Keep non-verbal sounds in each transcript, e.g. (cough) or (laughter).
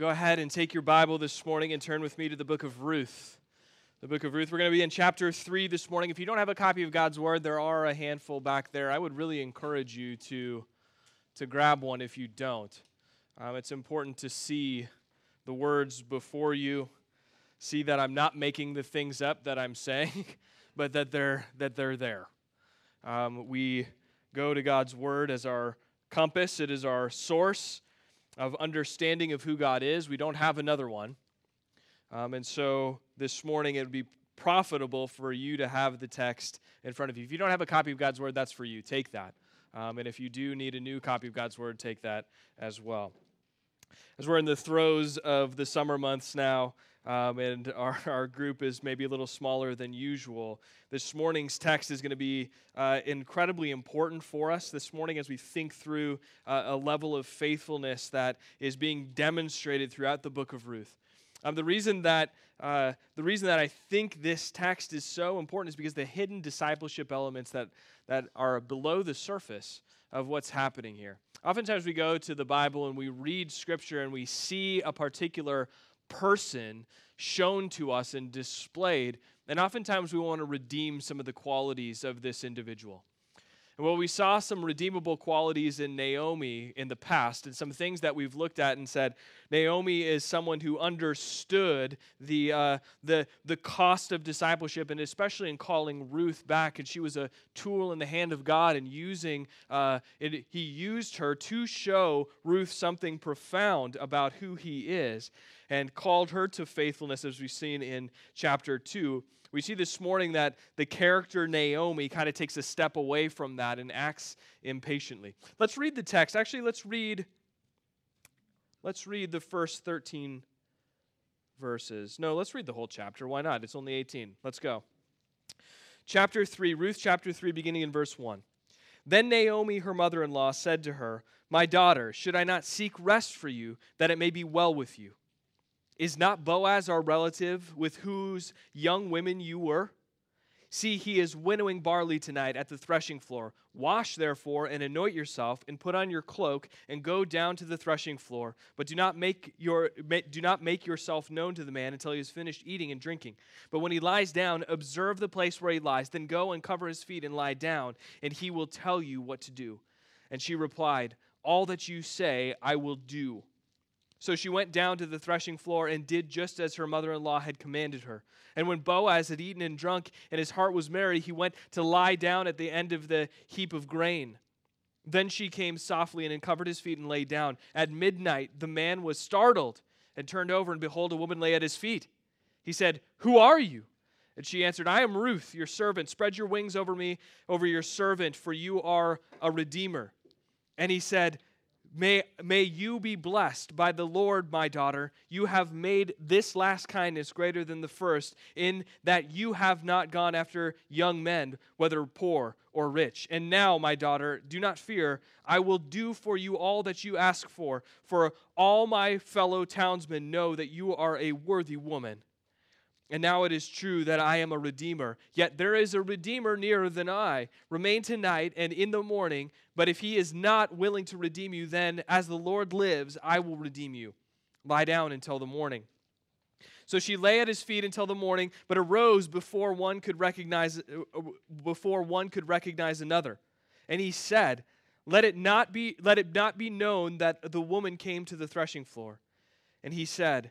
go ahead and take your Bible this morning and turn with me to the book of Ruth. The book of Ruth. We're going to be in chapter 3 this morning. If you don't have a copy of God's Word, there are a handful back there. I would really encourage you to, to grab one if you don't. Um, it's important to see the words before you, see that I'm not making the things up that I'm saying, (laughs) but that they're, that they're there. Um, we go to God's Word as our compass, it is our source of understanding of who God is. We don't have another one. Um, and so this morning it would be profitable for you to have the text in front of you. If you don't have a copy of God's Word, that's for you. Take that. Um, and if you do need a new copy of God's Word, take that as well. As we're in the throes of the summer months now, um, and our, (laughs) our group is maybe a little smaller than usual. This morning's text is going to be uh, incredibly important for us this morning as we think through uh, a level of faithfulness that is being demonstrated throughout the book of Ruth. Um, the reason that uh, the reason that I think this text is so important is because the hidden discipleship elements that that are below the surface of what's happening here. Oftentimes we go to the Bible and we read Scripture and we see a particular person shown to us and displayed. And oftentimes we want to redeem some of the qualities of this individual. And well, we saw some redeemable qualities in Naomi in the past, and some things that we've looked at and said Naomi is someone who understood the, uh, the, the cost of discipleship, and especially in calling Ruth back. And she was a tool in the hand of God, and using uh, it, he used her to show Ruth something profound about who he is, and called her to faithfulness, as we've seen in chapter 2. We see this morning that the character Naomi kind of takes a step away from that and acts impatiently. Let's read the text. Actually, let's read let's read the first 13 verses. No, let's read the whole chapter. Why not? It's only 18. Let's go. Chapter 3, Ruth chapter 3 beginning in verse 1. Then Naomi, her mother-in-law, said to her, "My daughter, should I not seek rest for you that it may be well with you?" Is not Boaz our relative with whose young women you were? See, he is winnowing barley tonight at the threshing floor. Wash, therefore, and anoint yourself, and put on your cloak, and go down to the threshing floor. But do not make your do not make yourself known to the man until he has finished eating and drinking. But when he lies down, observe the place where he lies. Then go and cover his feet and lie down, and he will tell you what to do. And she replied, All that you say, I will do. So she went down to the threshing floor and did just as her mother in law had commanded her. And when Boaz had eaten and drunk, and his heart was merry, he went to lie down at the end of the heap of grain. Then she came softly and uncovered his feet and lay down. At midnight, the man was startled and turned over, and behold, a woman lay at his feet. He said, Who are you? And she answered, I am Ruth, your servant. Spread your wings over me, over your servant, for you are a redeemer. And he said, May, may you be blessed by the Lord, my daughter. You have made this last kindness greater than the first, in that you have not gone after young men, whether poor or rich. And now, my daughter, do not fear. I will do for you all that you ask for, for all my fellow townsmen know that you are a worthy woman. And now it is true that I am a redeemer. Yet there is a redeemer nearer than I. Remain tonight and in the morning. But if he is not willing to redeem you, then as the Lord lives, I will redeem you. Lie down until the morning. So she lay at his feet until the morning, but arose before one could recognize before one could recognize another. And he said, "Let it not be let it not be known that the woman came to the threshing floor." And he said,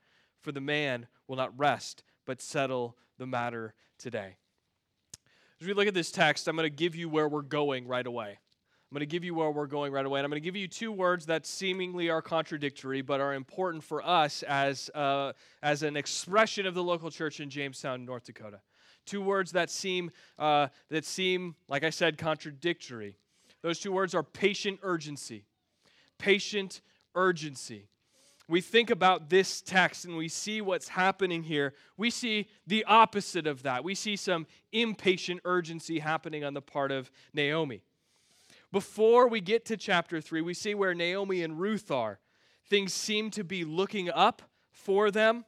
for the man will not rest, but settle the matter today. As we look at this text, I'm going to give you where we're going right away. I'm going to give you where we're going right away. And I'm going to give you two words that seemingly are contradictory, but are important for us as, uh, as an expression of the local church in Jamestown, North Dakota. Two words that seem, uh, that seem, like I said, contradictory. Those two words are patient urgency. Patient urgency. We think about this text and we see what's happening here, we see the opposite of that. We see some impatient urgency happening on the part of Naomi. Before we get to chapter 3, we see where Naomi and Ruth are. Things seem to be looking up for them.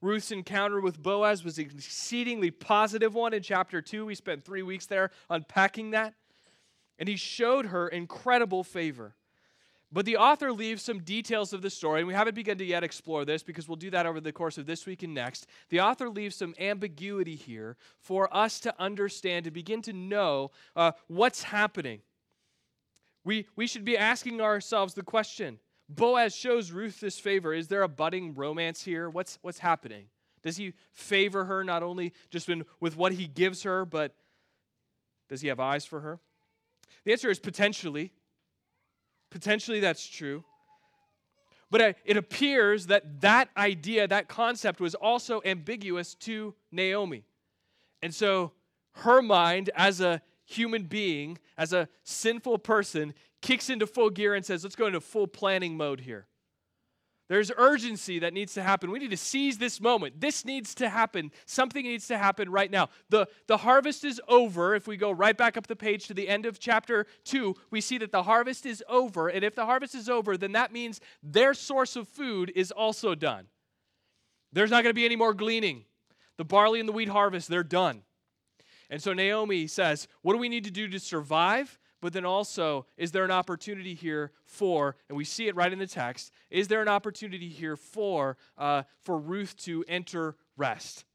Ruth's encounter with Boaz was an exceedingly positive one in chapter 2. We spent three weeks there unpacking that. And he showed her incredible favor. But the author leaves some details of the story, and we haven't begun to yet explore this because we'll do that over the course of this week and next. The author leaves some ambiguity here for us to understand, to begin to know uh, what's happening. We, we should be asking ourselves the question Boaz shows Ruth this favor. Is there a budding romance here? What's, what's happening? Does he favor her not only just in, with what he gives her, but does he have eyes for her? The answer is potentially. Potentially that's true. But it appears that that idea, that concept, was also ambiguous to Naomi. And so her mind, as a human being, as a sinful person, kicks into full gear and says, let's go into full planning mode here. There's urgency that needs to happen. We need to seize this moment. This needs to happen. Something needs to happen right now. The, the harvest is over. If we go right back up the page to the end of chapter 2, we see that the harvest is over. And if the harvest is over, then that means their source of food is also done. There's not going to be any more gleaning. The barley and the wheat harvest, they're done. And so Naomi says, What do we need to do to survive? But then also, is there an opportunity here for, and we see it right in the text, is there an opportunity here for, uh, for Ruth to enter rest?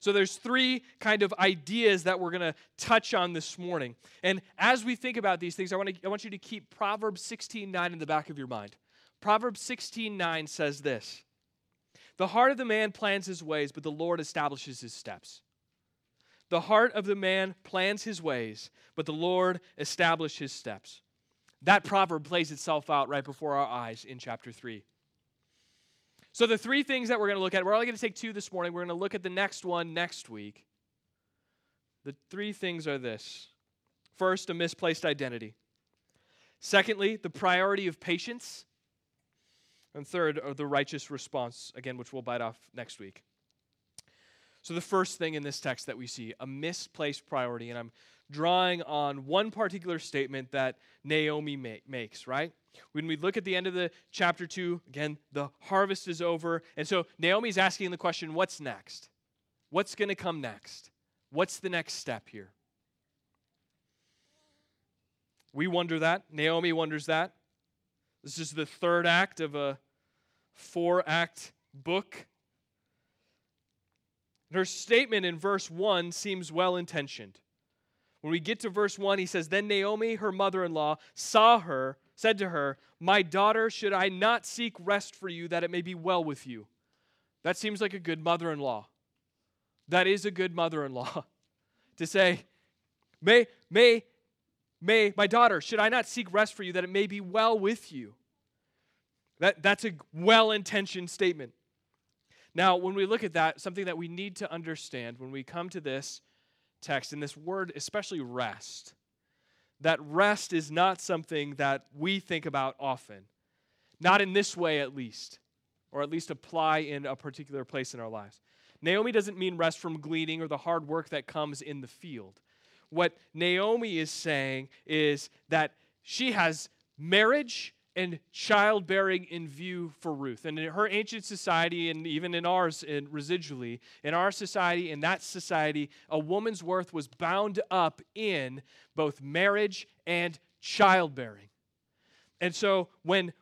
So there's three kind of ideas that we're going to touch on this morning. And as we think about these things, I want, to, I want you to keep Proverbs 16:9 in the back of your mind. Proverbs 16:9 says this: "The heart of the man plans his ways, but the Lord establishes his steps." The heart of the man plans his ways, but the Lord established his steps. That proverb plays itself out right before our eyes in chapter 3. So, the three things that we're going to look at, we're only going to take two this morning. We're going to look at the next one next week. The three things are this first, a misplaced identity. Secondly, the priority of patience. And third, uh, the righteous response, again, which we'll bite off next week. So, the first thing in this text that we see, a misplaced priority, and I'm drawing on one particular statement that Naomi ma- makes, right? When we look at the end of the chapter 2, again, the harvest is over. And so Naomi's asking the question, what's next? What's going to come next? What's the next step here? We wonder that. Naomi wonders that. This is the third act of a four act book her statement in verse 1 seems well intentioned. When we get to verse 1, he says, Then Naomi, her mother in law, saw her, said to her, My daughter, should I not seek rest for you that it may be well with you? That seems like a good mother in law. That is a good mother in law. (laughs) to say, May, may, may, my daughter, should I not seek rest for you that it may be well with you? That, that's a well intentioned statement. Now, when we look at that, something that we need to understand when we come to this text, and this word, especially rest, that rest is not something that we think about often. Not in this way, at least, or at least apply in a particular place in our lives. Naomi doesn't mean rest from gleaning or the hard work that comes in the field. What Naomi is saying is that she has marriage and childbearing in view for Ruth. And in her ancient society, and even in ours in residually, in our society, in that society, a woman's worth was bound up in both marriage and childbearing. And so when,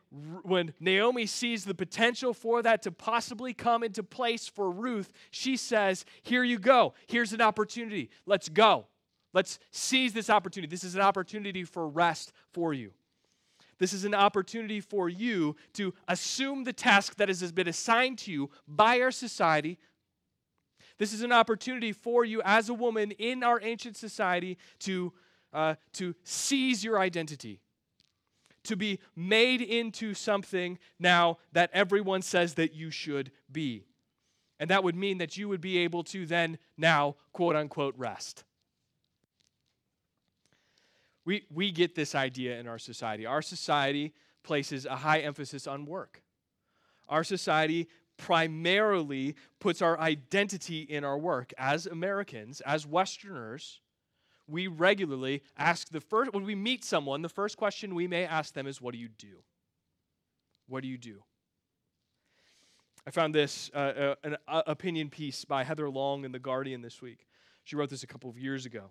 when Naomi sees the potential for that to possibly come into place for Ruth, she says, Here you go. Here's an opportunity. Let's go. Let's seize this opportunity. This is an opportunity for rest for you. This is an opportunity for you to assume the task that has been assigned to you by our society. This is an opportunity for you as a woman in our ancient society to, uh, to seize your identity, to be made into something now that everyone says that you should be. And that would mean that you would be able to then now, quote unquote, rest. We, we get this idea in our society. Our society places a high emphasis on work. our society primarily puts our identity in our work. As Americans, as Westerners, we regularly ask the first, when we meet someone, the first question we may ask them is, What do you do? What do you do? I found this uh, uh, an uh, opinion piece by Heather Long in The Guardian this week. She wrote this a couple of years ago.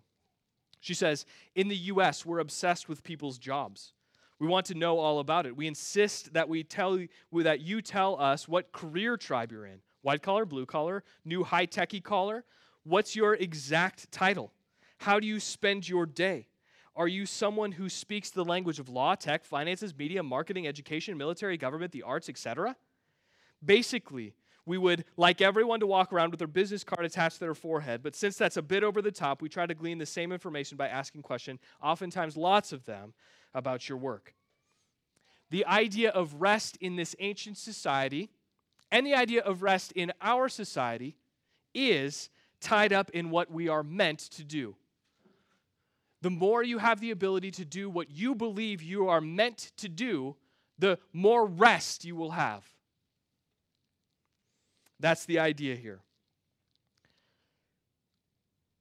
She says, In the U.S., we're obsessed with people's jobs. We want to know all about it. We insist that we tell that you tell us what career tribe you're in. White collar, blue collar, new high techy collar. What's your exact title? How do you spend your day? Are you someone who speaks the language of law, tech, finances, media, marketing, education, military, government, the arts, etc.? Basically, we would like everyone to walk around with their business card attached to their forehead, but since that's a bit over the top, we try to glean the same information by asking questions, oftentimes lots of them, about your work. The idea of rest in this ancient society and the idea of rest in our society is tied up in what we are meant to do. The more you have the ability to do what you believe you are meant to do, the more rest you will have. That's the idea here.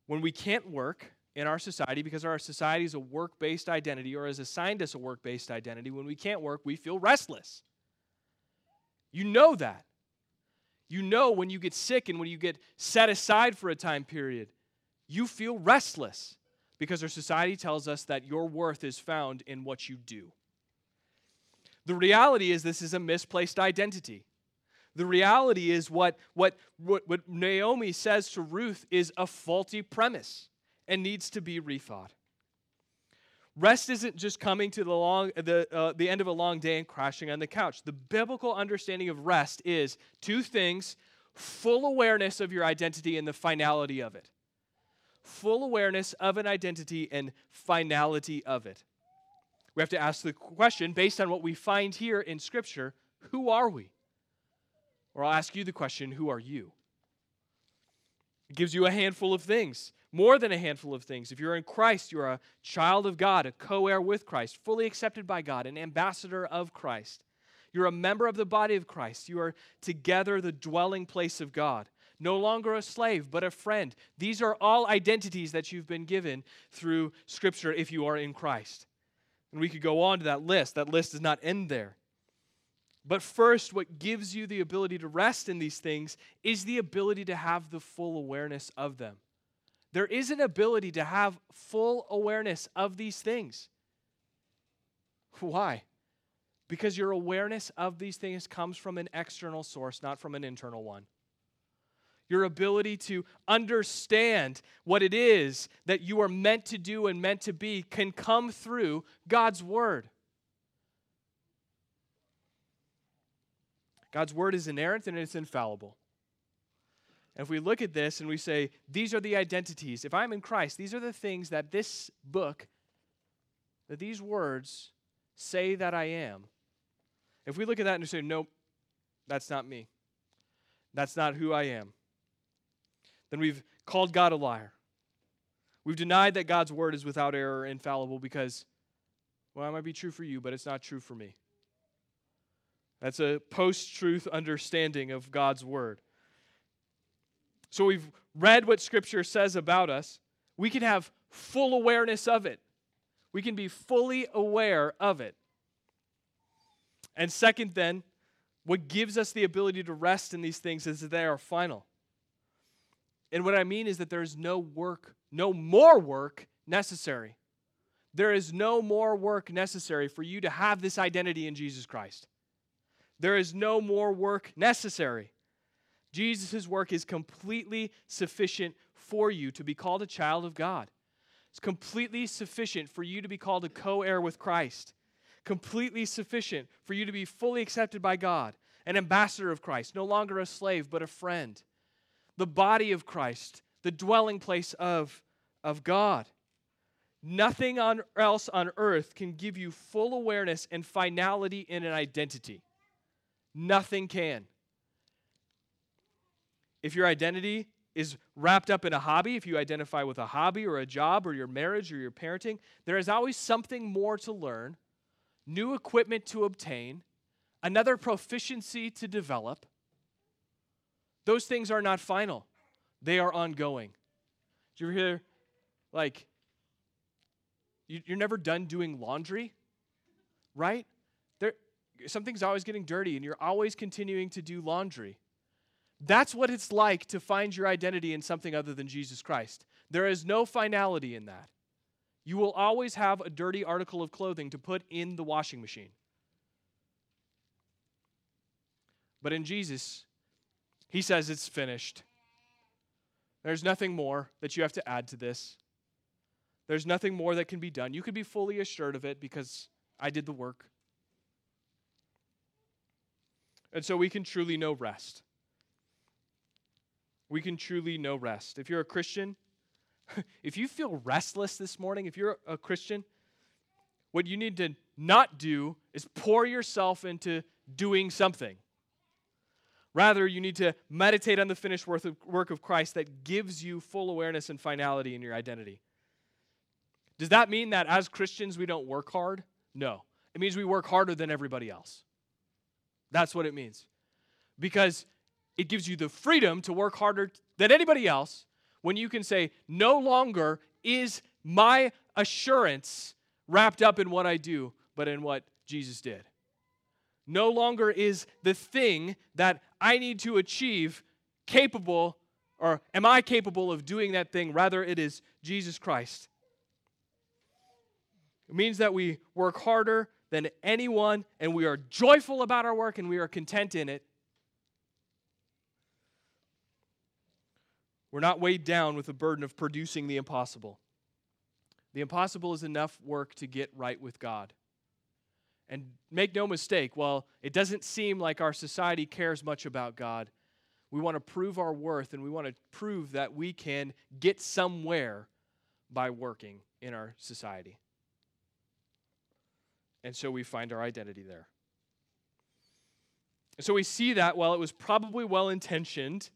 When we can't work, in our society because our society is a work based identity or has assigned us a work based identity. When we can't work, we feel restless. You know that. You know when you get sick and when you get set aside for a time period, you feel restless because our society tells us that your worth is found in what you do. The reality is, this is a misplaced identity. The reality is, what, what, what, what Naomi says to Ruth is a faulty premise and needs to be rethought. Rest isn't just coming to the, long, the, uh, the end of a long day and crashing on the couch. The biblical understanding of rest is two things full awareness of your identity and the finality of it. Full awareness of an identity and finality of it. We have to ask the question, based on what we find here in Scripture, who are we? Or I'll ask you the question, who are you? It gives you a handful of things more than a handful of things. If you're in Christ, you're a child of God, a co heir with Christ, fully accepted by God, an ambassador of Christ. You're a member of the body of Christ. You are together the dwelling place of God. No longer a slave, but a friend. These are all identities that you've been given through Scripture if you are in Christ. And we could go on to that list. That list does not end there. But first, what gives you the ability to rest in these things is the ability to have the full awareness of them. There is an ability to have full awareness of these things. Why? Because your awareness of these things comes from an external source, not from an internal one. Your ability to understand what it is that you are meant to do and meant to be can come through God's Word. God's Word is inerrant and it's infallible. And if we look at this and we say, these are the identities, if I'm in Christ, these are the things that this book, that these words say that I am. If we look at that and say, nope, that's not me, that's not who I am, then we've called God a liar. We've denied that God's word is without error, infallible, because, well, it might be true for you, but it's not true for me. That's a post truth understanding of God's word. So we've read what Scripture says about us. We can have full awareness of it. We can be fully aware of it. And second, then, what gives us the ability to rest in these things is that they are final. And what I mean is that there is no work, no more work necessary. There is no more work necessary for you to have this identity in Jesus Christ. There is no more work necessary. Jesus' work is completely sufficient for you to be called a child of God. It's completely sufficient for you to be called a co heir with Christ. Completely sufficient for you to be fully accepted by God, an ambassador of Christ, no longer a slave, but a friend. The body of Christ, the dwelling place of, of God. Nothing on, else on earth can give you full awareness and finality in an identity. Nothing can. If your identity is wrapped up in a hobby, if you identify with a hobby or a job or your marriage or your parenting, there is always something more to learn, new equipment to obtain, another proficiency to develop. Those things are not final, they are ongoing. Do you ever hear, like, you're never done doing laundry, right? Something's always getting dirty, and you're always continuing to do laundry. That's what it's like to find your identity in something other than Jesus Christ. There is no finality in that. You will always have a dirty article of clothing to put in the washing machine. But in Jesus, he says it's finished. There's nothing more that you have to add to this. There's nothing more that can be done. You can be fully assured of it because I did the work. And so we can truly know rest. We can truly know rest. If you're a Christian, (laughs) if you feel restless this morning, if you're a Christian, what you need to not do is pour yourself into doing something. Rather, you need to meditate on the finished work of Christ that gives you full awareness and finality in your identity. Does that mean that as Christians we don't work hard? No. It means we work harder than everybody else. That's what it means. Because it gives you the freedom to work harder than anybody else when you can say, no longer is my assurance wrapped up in what I do, but in what Jesus did. No longer is the thing that I need to achieve capable, or am I capable of doing that thing? Rather, it is Jesus Christ. It means that we work harder than anyone, and we are joyful about our work and we are content in it. We're not weighed down with the burden of producing the impossible. The impossible is enough work to get right with God. And make no mistake, while it doesn't seem like our society cares much about God, we want to prove our worth and we want to prove that we can get somewhere by working in our society. And so we find our identity there. And so we see that while it was probably well intentioned,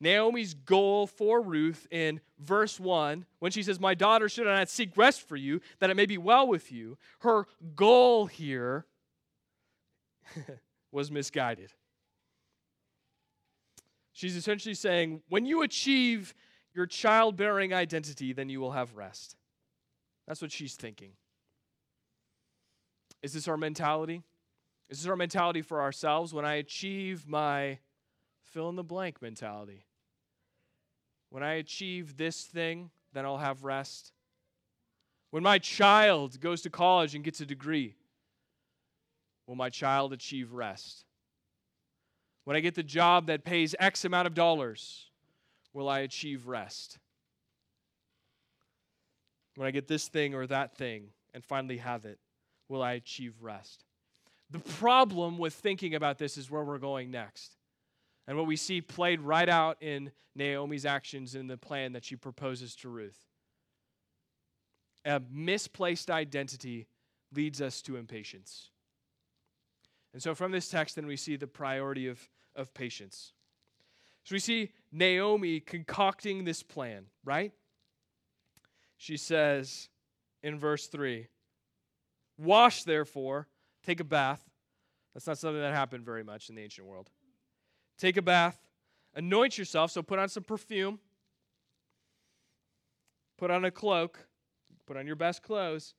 Naomi's goal for Ruth in verse 1, when she says, My daughter, should I not seek rest for you, that it may be well with you? Her goal here (laughs) was misguided. She's essentially saying, When you achieve your childbearing identity, then you will have rest. That's what she's thinking. Is this our mentality? Is this our mentality for ourselves when I achieve my fill in the blank mentality? When I achieve this thing, then I'll have rest. When my child goes to college and gets a degree, will my child achieve rest? When I get the job that pays X amount of dollars, will I achieve rest? When I get this thing or that thing and finally have it, will I achieve rest? The problem with thinking about this is where we're going next. And what we see played right out in Naomi's actions in the plan that she proposes to Ruth. A misplaced identity leads us to impatience. And so from this text, then we see the priority of, of patience. So we see Naomi concocting this plan, right? She says in verse 3 Wash, therefore, take a bath. That's not something that happened very much in the ancient world take a bath, anoint yourself, so put on some perfume, put on a cloak, put on your best clothes,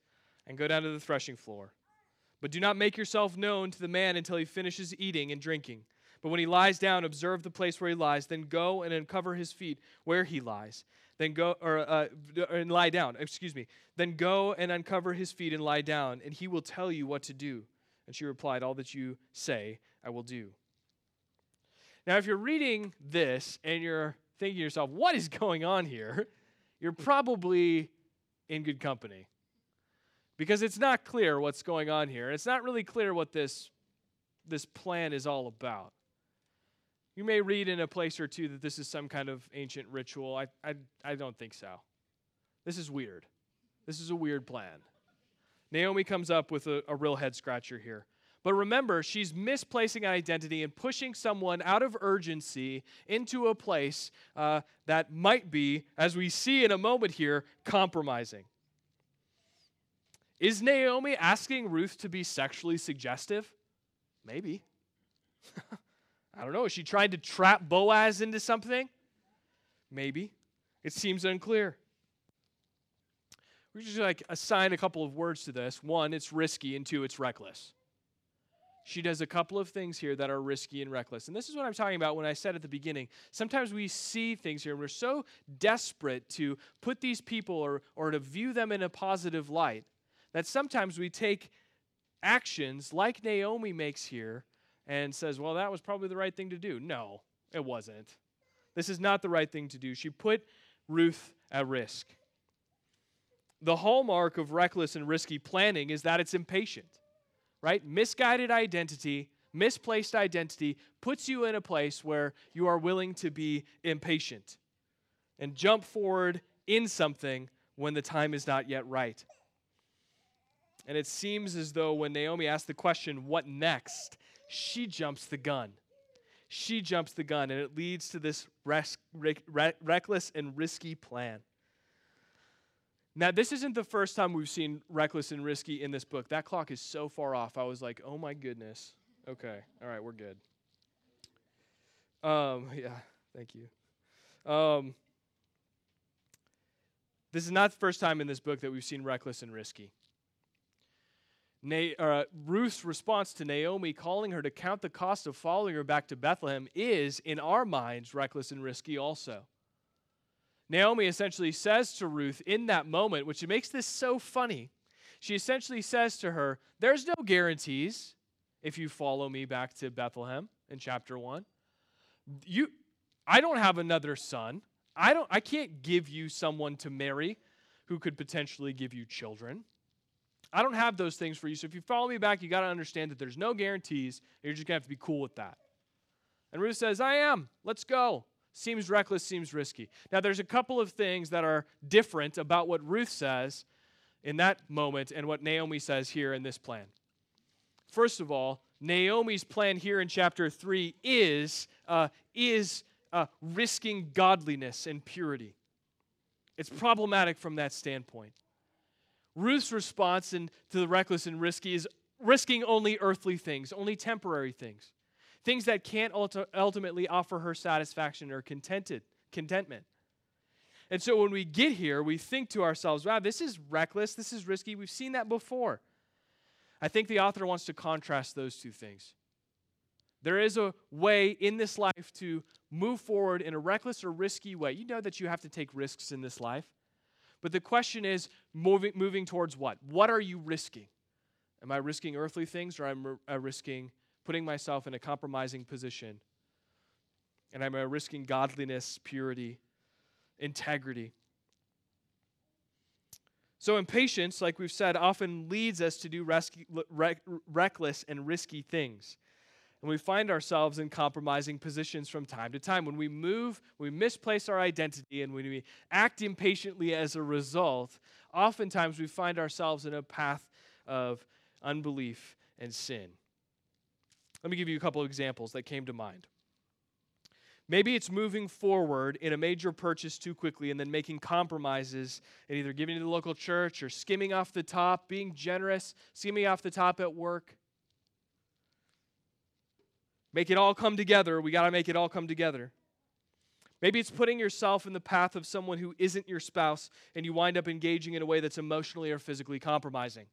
and go down to the threshing floor. But do not make yourself known to the man until he finishes eating and drinking. But when he lies down, observe the place where he lies. Then go and uncover his feet where he lies. Then go or uh, and lie down. Excuse me. Then go and uncover his feet and lie down, and he will tell you what to do. And she replied, All that you say, I will do. Now, if you're reading this and you're thinking to yourself, what is (laughs) going on here? You're probably in good company. Because it's not clear what's going on here. and It's not really clear what this, this plan is all about. You may read in a place or two that this is some kind of ancient ritual. I, I, I don't think so. This is weird. This is a weird plan. Naomi comes up with a, a real head scratcher here. But remember, she's misplacing identity and pushing someone out of urgency into a place uh, that might be, as we see in a moment here, compromising. Is Naomi asking Ruth to be sexually suggestive? Maybe. (laughs) I don't know. Is she trying to trap Boaz into something? Maybe. It seems unclear. We just like assign a couple of words to this. One, it's risky, and two, it's reckless. She does a couple of things here that are risky and reckless. And this is what I'm talking about when I said at the beginning. Sometimes we see things here and we're so desperate to put these people or, or to view them in a positive light that sometimes we take actions like Naomi makes here and says, well, that was probably the right thing to do. No, it wasn't. This is not the right thing to do. She put Ruth at risk. The hallmark of reckless and risky planning is that it's impatient, right? Misguided identity, misplaced identity puts you in a place where you are willing to be impatient and jump forward in something when the time is not yet right. And it seems as though when Naomi asked the question, what next? She jumps the gun. She jumps the gun, and it leads to this res- re- reckless and risky plan. Now, this isn't the first time we've seen reckless and risky in this book. That clock is so far off. I was like, oh my goodness. Okay, all right, we're good. Um, (laughs) yeah, thank you. Um, this is not the first time in this book that we've seen reckless and risky. Na- uh, Ruth's response to Naomi calling her to count the cost of following her back to Bethlehem is, in our minds, reckless and risky also. Naomi essentially says to Ruth in that moment, which makes this so funny, she essentially says to her, There's no guarantees if you follow me back to Bethlehem in chapter 1. You, I don't have another son. I, don't, I can't give you someone to marry who could potentially give you children. I don't have those things for you. So if you follow me back, you got to understand that there's no guarantees. you're just going to have to be cool with that. And Ruth says, I am. Let's go. Seems reckless, seems risky. Now, there's a couple of things that are different about what Ruth says in that moment and what Naomi says here in this plan. First of all, Naomi's plan here in chapter 3 is, uh, is uh, risking godliness and purity. It's problematic from that standpoint. Ruth's response in, to the reckless and risky is risking only earthly things, only temporary things, things that can't ultimately offer her satisfaction or contented, contentment. And so when we get here, we think to ourselves, wow, this is reckless, this is risky. We've seen that before. I think the author wants to contrast those two things. There is a way in this life to move forward in a reckless or risky way. You know that you have to take risks in this life. But the question is moving, moving towards what? What are you risking? Am I risking earthly things or am I risking putting myself in a compromising position? And am I risking godliness, purity, integrity? So, impatience, like we've said, often leads us to do reckless and risky things. And we find ourselves in compromising positions from time to time. When we move, we misplace our identity, and when we act impatiently as a result, oftentimes we find ourselves in a path of unbelief and sin. Let me give you a couple of examples that came to mind. Maybe it's moving forward in a major purchase too quickly and then making compromises and either giving to the local church or skimming off the top, being generous, skimming off the top at work. Make it all come together. We got to make it all come together. Maybe it's putting yourself in the path of someone who isn't your spouse and you wind up engaging in a way that's emotionally or physically compromising.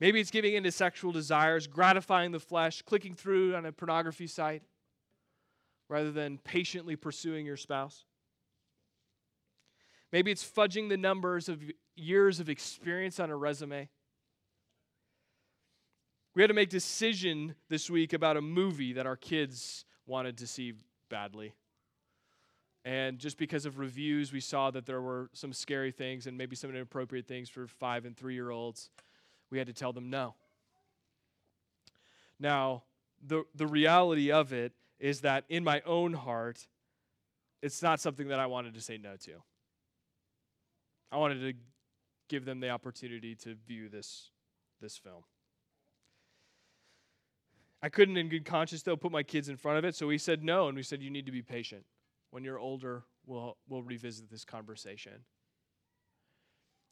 Maybe it's giving into sexual desires, gratifying the flesh, clicking through on a pornography site rather than patiently pursuing your spouse. Maybe it's fudging the numbers of years of experience on a resume we had to make decision this week about a movie that our kids wanted to see badly. And just because of reviews, we saw that there were some scary things and maybe some inappropriate things for five and three year olds. We had to tell them no. Now, the, the reality of it is that in my own heart, it's not something that I wanted to say no to. I wanted to give them the opportunity to view this, this film. I couldn't, in good conscience, though, put my kids in front of it. So we said no, and we said, you need to be patient. When you're older, we'll, we'll revisit this conversation.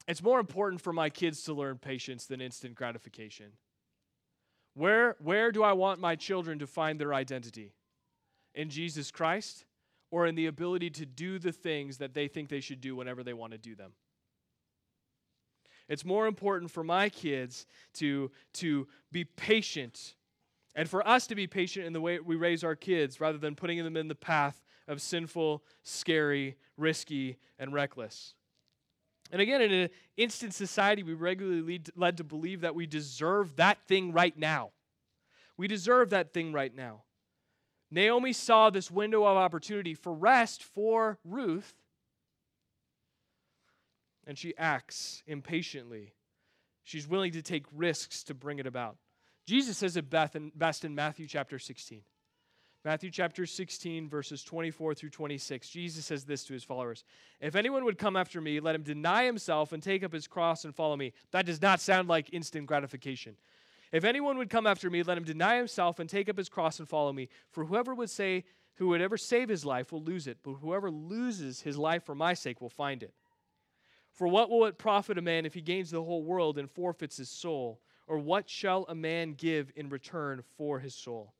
It's more important for my kids to learn patience than instant gratification. Where, where do I want my children to find their identity? In Jesus Christ or in the ability to do the things that they think they should do whenever they want to do them? It's more important for my kids to, to be patient and for us to be patient in the way we raise our kids rather than putting them in the path of sinful, scary, risky, and reckless. And again, in an instant society, we regularly lead, led to believe that we deserve that thing right now. We deserve that thing right now. Naomi saw this window of opportunity for rest for Ruth, and she acts impatiently. She's willing to take risks to bring it about. Jesus says it best in Matthew chapter 16. Matthew chapter 16, verses 24 through 26. Jesus says this to his followers If anyone would come after me, let him deny himself and take up his cross and follow me. That does not sound like instant gratification. If anyone would come after me, let him deny himself and take up his cross and follow me. For whoever would say, who would ever save his life will lose it, but whoever loses his life for my sake will find it. For what will it profit a man if he gains the whole world and forfeits his soul? Or what shall a man give in return for his soul?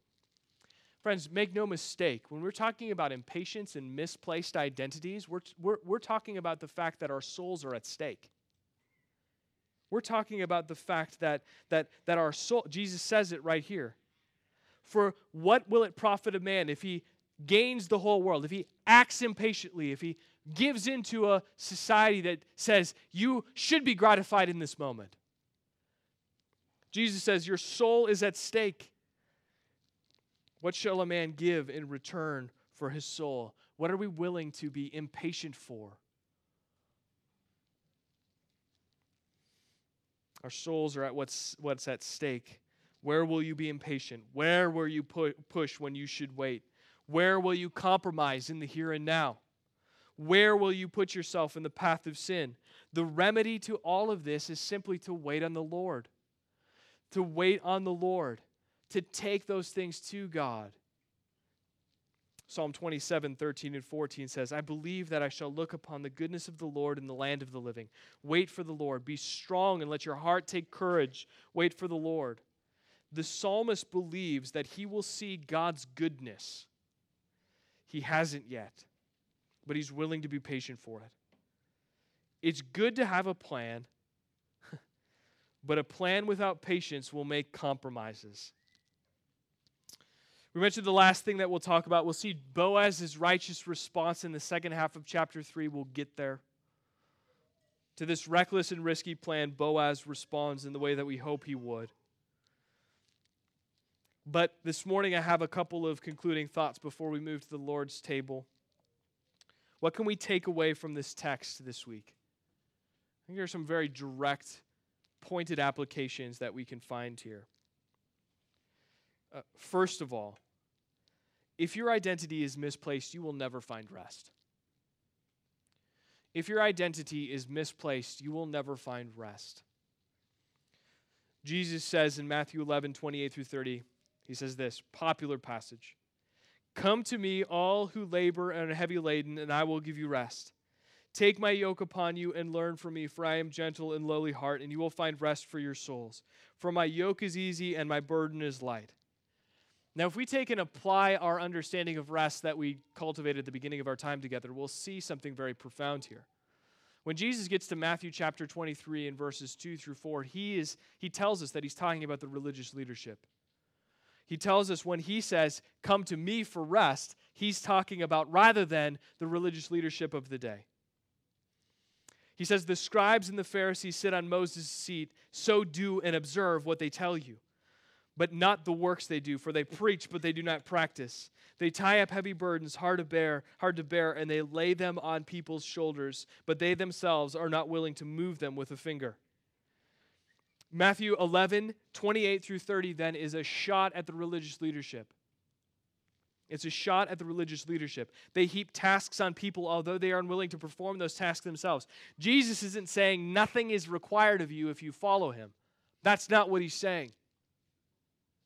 Friends, make no mistake, when we're talking about impatience and misplaced identities, we're, we're, we're talking about the fact that our souls are at stake. We're talking about the fact that, that, that our soul, Jesus says it right here. For what will it profit a man if he gains the whole world, if he acts impatiently, if he gives into a society that says you should be gratified in this moment? Jesus says your soul is at stake. What shall a man give in return for his soul? What are we willing to be impatient for? Our souls are at what's, what's at stake. Where will you be impatient? Where will you pu- push when you should wait? Where will you compromise in the here and now? Where will you put yourself in the path of sin? The remedy to all of this is simply to wait on the Lord. To wait on the Lord to take those things to God. Psalm 27, 13 and 14 says, I believe that I shall look upon the goodness of the Lord in the land of the living. Wait for the Lord. Be strong and let your heart take courage. Wait for the Lord. The psalmist believes that he will see God's goodness. He hasn't yet, but he's willing to be patient for it. It's good to have a plan, but a plan without patience will make compromises. We mentioned the last thing that we'll talk about. We'll see Boaz's righteous response in the second half of chapter 3. We'll get there. To this reckless and risky plan, Boaz responds in the way that we hope he would. But this morning, I have a couple of concluding thoughts before we move to the Lord's table. What can we take away from this text this week? I think there are some very direct, pointed applications that we can find here. Uh, first of all, if your identity is misplaced, you will never find rest. If your identity is misplaced, you will never find rest. Jesus says in Matthew 11, 28 through 30, he says this popular passage Come to me, all who labor and are heavy laden, and I will give you rest. Take my yoke upon you and learn from me, for I am gentle and lowly heart, and you will find rest for your souls. For my yoke is easy and my burden is light. Now, if we take and apply our understanding of rest that we cultivated at the beginning of our time together, we'll see something very profound here. When Jesus gets to Matthew chapter 23 and verses 2 through 4, he, is, he tells us that he's talking about the religious leadership. He tells us when he says, Come to me for rest, he's talking about rather than the religious leadership of the day. He says, The scribes and the Pharisees sit on Moses' seat, so do and observe what they tell you but not the works they do, for they preach, but they do not practice. They tie up heavy burdens, hard to bear, hard to bear, and they lay them on people's shoulders, but they themselves are not willing to move them with a finger. Matthew 11, 28 through 30, then, is a shot at the religious leadership. It's a shot at the religious leadership. They heap tasks on people, although they are unwilling to perform those tasks themselves. Jesus isn't saying nothing is required of you if you follow him. That's not what he's saying.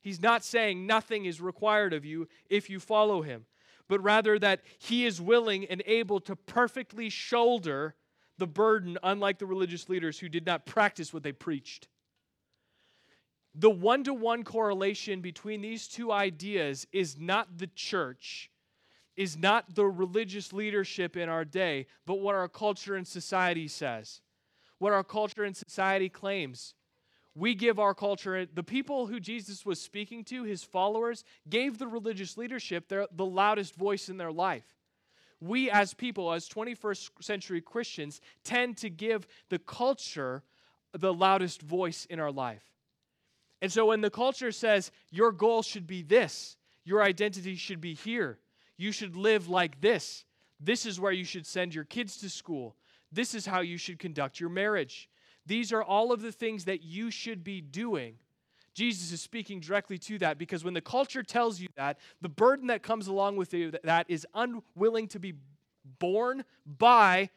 He's not saying nothing is required of you if you follow him, but rather that he is willing and able to perfectly shoulder the burden, unlike the religious leaders who did not practice what they preached. The one to one correlation between these two ideas is not the church, is not the religious leadership in our day, but what our culture and society says, what our culture and society claims. We give our culture, the people who Jesus was speaking to, his followers, gave the religious leadership their, the loudest voice in their life. We, as people, as 21st century Christians, tend to give the culture the loudest voice in our life. And so when the culture says your goal should be this, your identity should be here, you should live like this, this is where you should send your kids to school, this is how you should conduct your marriage. These are all of the things that you should be doing. Jesus is speaking directly to that because when the culture tells you that, the burden that comes along with that is unwilling to be borne by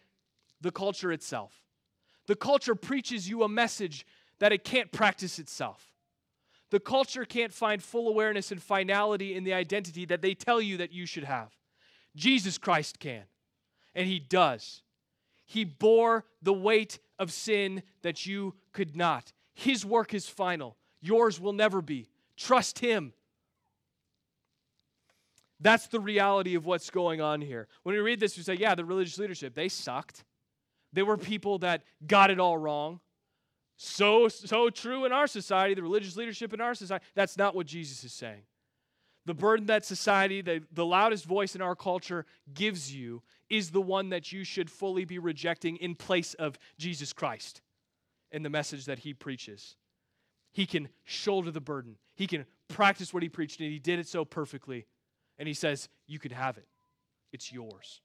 the culture itself. The culture preaches you a message that it can't practice itself. The culture can't find full awareness and finality in the identity that they tell you that you should have. Jesus Christ can, and He does. He bore the weight of sin that you could not. His work is final, yours will never be. Trust Him. That's the reality of what's going on here. When we read this, we say, yeah, the religious leadership, they sucked. They were people that got it all wrong so so true in our society the religious leadership in our society that's not what jesus is saying. The burden that society the, the loudest voice in our culture gives you is the one that you should fully be rejecting in place of jesus christ and the message that he preaches. He can shoulder the burden. He can practice what he preached and he did it so perfectly. And he says you can have it. It's yours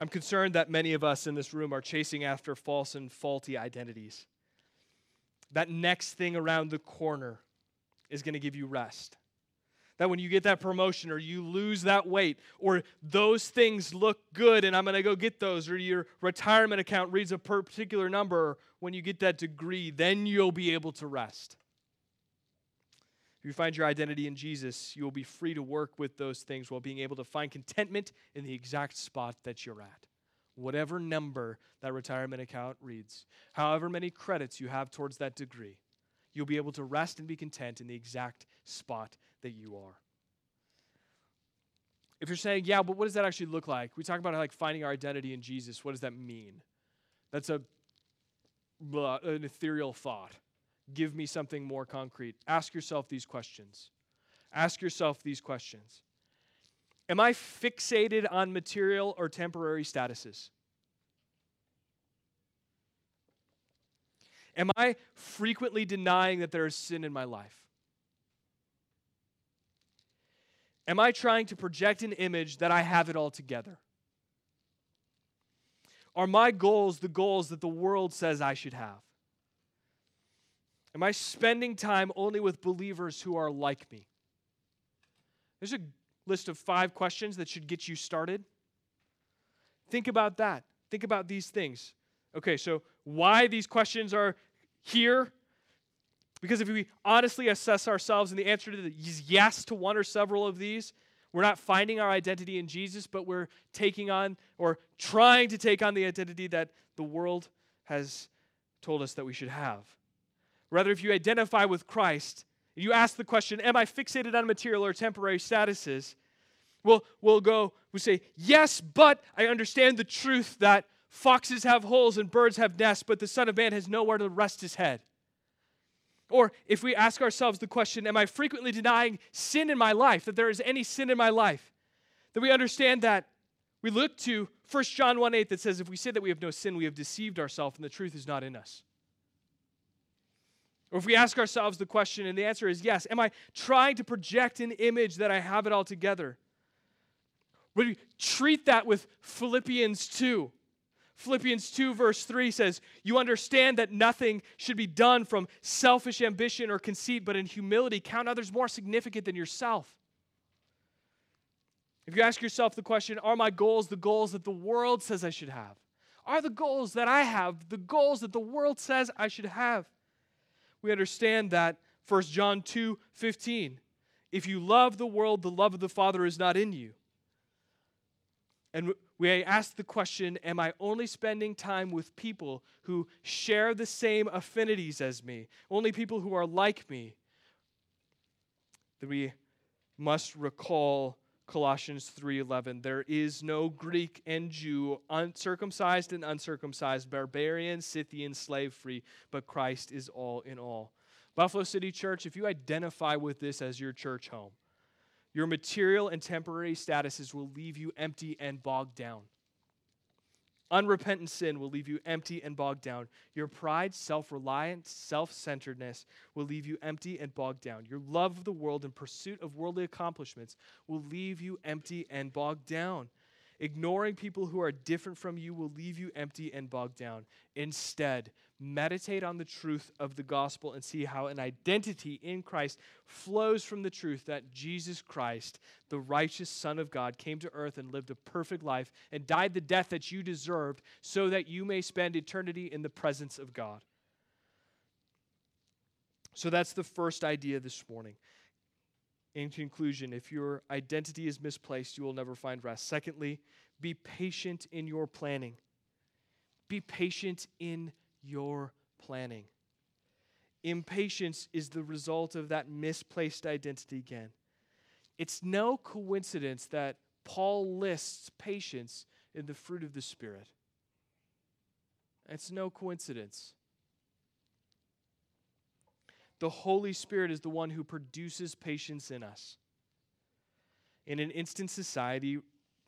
I'm concerned that many of us in this room are chasing after false and faulty identities. That next thing around the corner is going to give you rest. That when you get that promotion or you lose that weight or those things look good and I'm going to go get those or your retirement account reads a particular number, when you get that degree, then you'll be able to rest. If you find your identity in Jesus, you will be free to work with those things while being able to find contentment in the exact spot that you're at. Whatever number that retirement account reads, however many credits you have towards that degree, you'll be able to rest and be content in the exact spot that you are. If you're saying, yeah, but what does that actually look like? We talk about like finding our identity in Jesus. What does that mean? That's a blah, an ethereal thought. Give me something more concrete. Ask yourself these questions. Ask yourself these questions. Am I fixated on material or temporary statuses? Am I frequently denying that there is sin in my life? Am I trying to project an image that I have it all together? Are my goals the goals that the world says I should have? Am I spending time only with believers who are like me? There's a list of five questions that should get you started. Think about that. Think about these things. Okay, so why these questions are here? Because if we honestly assess ourselves and the answer to the yes to one or several of these, we're not finding our identity in Jesus, but we're taking on or trying to take on the identity that the world has told us that we should have. Rather, if you identify with Christ, you ask the question, Am I fixated on material or temporary statuses? We'll, we'll go, we say, Yes, but I understand the truth that foxes have holes and birds have nests, but the Son of Man has nowhere to rest his head. Or if we ask ourselves the question, Am I frequently denying sin in my life, that there is any sin in my life? That we understand that we look to 1 John 1 8 that says, If we say that we have no sin, we have deceived ourselves and the truth is not in us. Or if we ask ourselves the question, and the answer is yes, am I trying to project an image that I have it all together? We treat that with Philippians 2. Philippians 2, verse 3 says, You understand that nothing should be done from selfish ambition or conceit, but in humility count others more significant than yourself. If you ask yourself the question, Are my goals the goals that the world says I should have? Are the goals that I have the goals that the world says I should have? We understand that 1 John 2 15. If you love the world, the love of the Father is not in you. And we ask the question Am I only spending time with people who share the same affinities as me? Only people who are like me? That we must recall Colossians 3:11 there is no Greek and Jew uncircumcised and uncircumcised barbarian Scythian slave free but Christ is all in all. Buffalo City Church if you identify with this as your church home your material and temporary statuses will leave you empty and bogged down. Unrepentant sin will leave you empty and bogged down. Your pride, self reliance, self centeredness will leave you empty and bogged down. Your love of the world and pursuit of worldly accomplishments will leave you empty and bogged down. Ignoring people who are different from you will leave you empty and bogged down. Instead, meditate on the truth of the gospel and see how an identity in Christ flows from the truth that Jesus Christ, the righteous Son of God, came to earth and lived a perfect life and died the death that you deserved so that you may spend eternity in the presence of God. So that's the first idea this morning. In conclusion, if your identity is misplaced, you will never find rest. Secondly, be patient in your planning. Be patient in your planning. Impatience is the result of that misplaced identity again. It's no coincidence that Paul lists patience in the fruit of the Spirit. It's no coincidence. The Holy Spirit is the one who produces patience in us. In an instant society,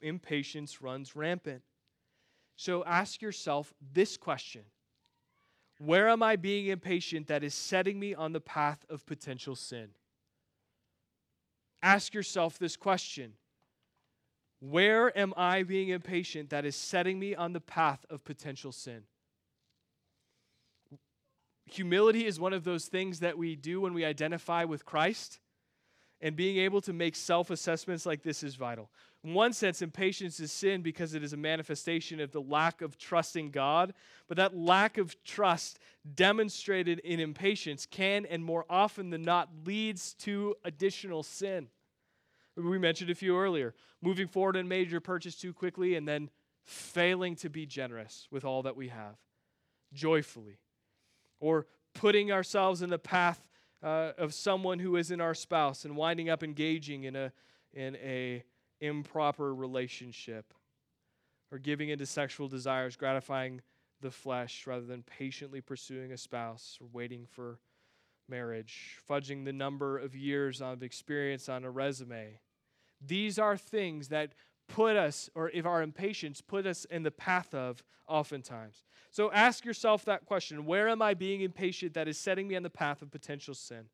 impatience runs rampant. So ask yourself this question Where am I being impatient that is setting me on the path of potential sin? Ask yourself this question Where am I being impatient that is setting me on the path of potential sin? humility is one of those things that we do when we identify with Christ. And being able to make self assessments like this is vital. In one sense, impatience is sin because it is a manifestation of the lack of trusting God. But that lack of trust demonstrated in impatience can, and more often than not, leads to additional sin. We mentioned a few earlier moving forward in major purchase too quickly and then failing to be generous with all that we have joyfully or putting ourselves in the path uh, of someone who isn't our spouse and winding up engaging in a in a improper relationship or giving into sexual desires gratifying the flesh rather than patiently pursuing a spouse or waiting for marriage fudging the number of years of experience on a resume. These are things that put us, or if our impatience put us in the path of oftentimes. So ask yourself that question Where am I being impatient that is setting me on the path of potential sin?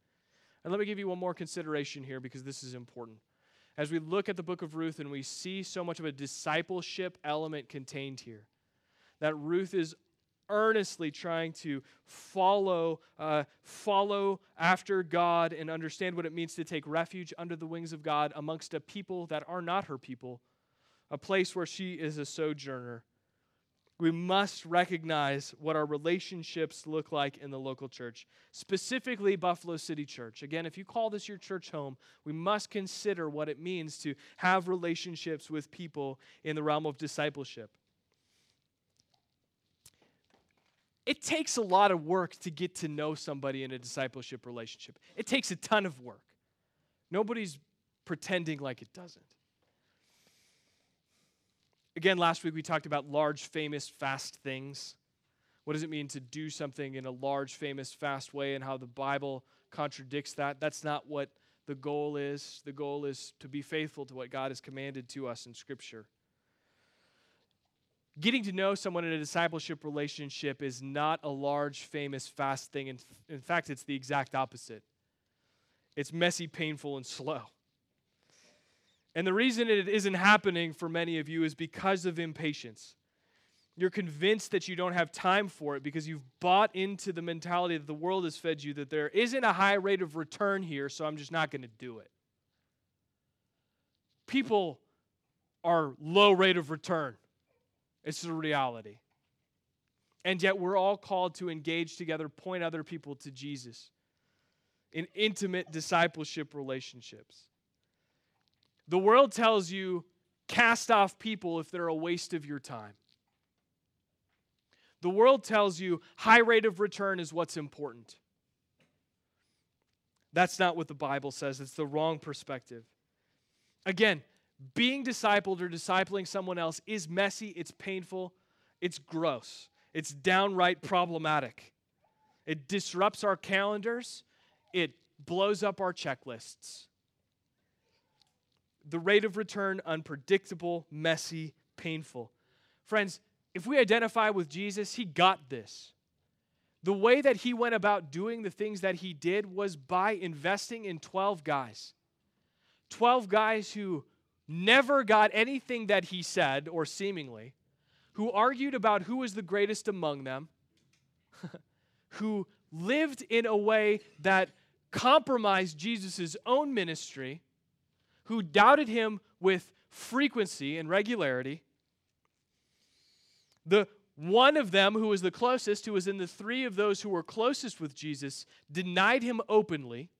And let me give you one more consideration here because this is important. As we look at the book of Ruth and we see so much of a discipleship element contained here, that Ruth is earnestly trying to follow uh, follow after God and understand what it means to take refuge under the wings of God amongst a people that are not her people a place where she is a sojourner. We must recognize what our relationships look like in the local church, specifically Buffalo City Church. Again, if you call this your church home, we must consider what it means to have relationships with people in the realm of discipleship. It takes a lot of work to get to know somebody in a discipleship relationship. It takes a ton of work. Nobody's pretending like it doesn't. Again, last week we talked about large, famous, fast things. What does it mean to do something in a large, famous, fast way and how the Bible contradicts that? That's not what the goal is. The goal is to be faithful to what God has commanded to us in Scripture. Getting to know someone in a discipleship relationship is not a large, famous, fast thing. In, in fact, it's the exact opposite. It's messy, painful, and slow. And the reason it isn't happening for many of you is because of impatience. You're convinced that you don't have time for it because you've bought into the mentality that the world has fed you that there isn't a high rate of return here, so I'm just not going to do it. People are low rate of return. It's the reality. And yet we're all called to engage together, point other people to Jesus in intimate discipleship relationships. The world tells you cast off people if they're a waste of your time. The world tells you high rate of return is what's important. That's not what the Bible says. It's the wrong perspective. Again, being discipled or discipling someone else is messy, it's painful, it's gross, it's downright problematic. It disrupts our calendars, it blows up our checklists. The rate of return, unpredictable, messy, painful. Friends, if we identify with Jesus, he got this. The way that he went about doing the things that he did was by investing in 12 guys. 12 guys who never got anything that he said, or seemingly, who argued about who was the greatest among them, (laughs) who lived in a way that compromised Jesus' own ministry, who doubted him with frequency and regularity. The one of them, who was the closest, who was in the three of those who were closest with Jesus, denied him openly.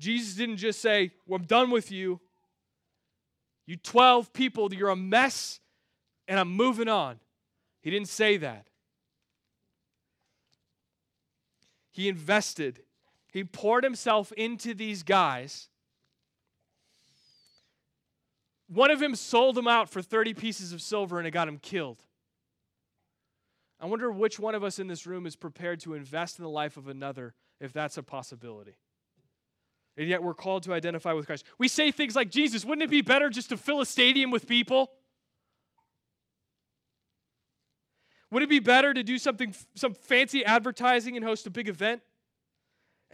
Jesus didn't just say, well, I'm done with you. You 12 people, you're a mess, and I'm moving on. He didn't say that. He invested, he poured himself into these guys one of them sold him out for 30 pieces of silver and it got him killed. I wonder which one of us in this room is prepared to invest in the life of another if that's a possibility. And yet we're called to identify with Christ. We say things like, Jesus, wouldn't it be better just to fill a stadium with people? Would it be better to do something, some fancy advertising and host a big event?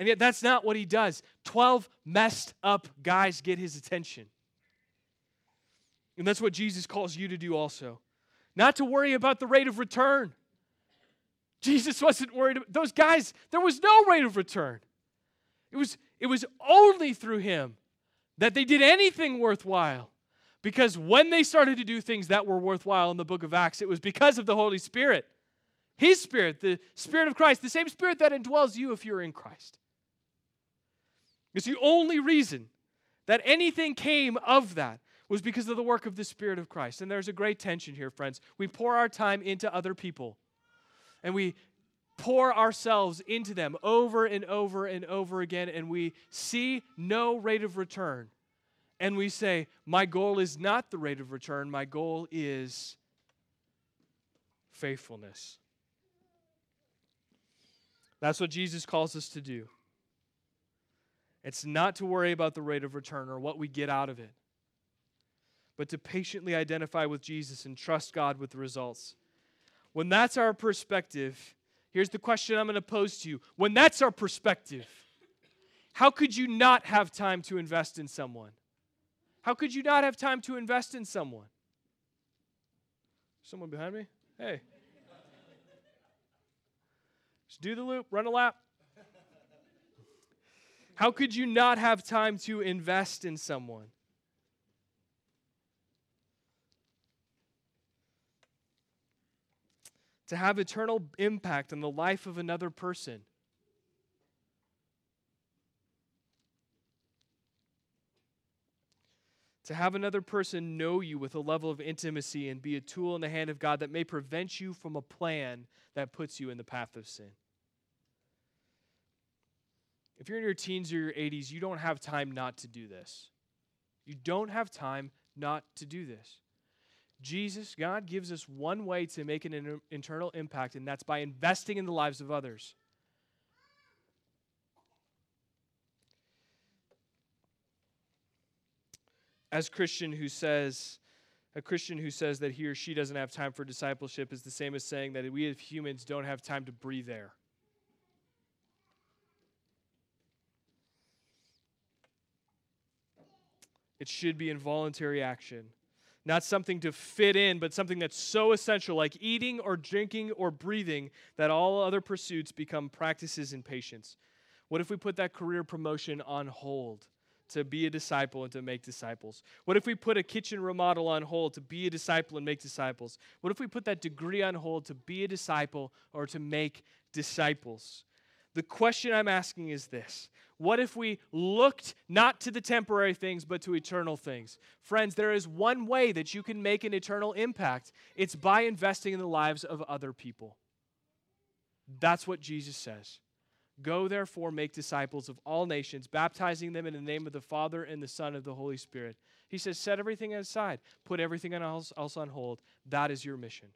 And yet that's not what he does. 12 messed up guys get his attention. And that's what Jesus calls you to do also. Not to worry about the rate of return. Jesus wasn't worried about those guys, there was no rate of return. It was, it was only through him that they did anything worthwhile. Because when they started to do things that were worthwhile in the book of Acts, it was because of the Holy Spirit. His Spirit, the Spirit of Christ, the same Spirit that indwells you if you're in Christ. It's the only reason that anything came of that was because of the work of the Spirit of Christ. And there's a great tension here, friends. We pour our time into other people, and we pour ourselves into them over and over and over again, and we see no rate of return. And we say, My goal is not the rate of return, my goal is faithfulness. That's what Jesus calls us to do. It's not to worry about the rate of return or what we get out of it but to patiently identify with Jesus and trust God with the results. When that's our perspective, here's the question I'm going to pose to you. When that's our perspective, how could you not have time to invest in someone? How could you not have time to invest in someone? Someone behind me? Hey. Just do the loop, run a lap. How could you not have time to invest in someone? to have eternal impact on the life of another person. To have another person know you with a level of intimacy and be a tool in the hand of God that may prevent you from a plan that puts you in the path of sin. If you're in your teens or your 80s, you don't have time not to do this. You don't have time not to do this. Jesus, God gives us one way to make an internal impact, and that's by investing in the lives of others. As Christian who says, a Christian who says that he or she doesn't have time for discipleship is the same as saying that we as humans don't have time to breathe air. It should be involuntary action not something to fit in, but something that's so essential, like eating or drinking or breathing, that all other pursuits become practices in patience. What if we put that career promotion on hold to be a disciple and to make disciples? What if we put a kitchen remodel on hold to be a disciple and make disciples? What if we put that degree on hold to be a disciple or to make disciples? The question I'm asking is this What if we looked not to the temporary things, but to eternal things? Friends, there is one way that you can make an eternal impact it's by investing in the lives of other people. That's what Jesus says. Go therefore, make disciples of all nations, baptizing them in the name of the Father and the Son and the Holy Spirit. He says, set everything aside, put everything else, else on hold. That is your mission.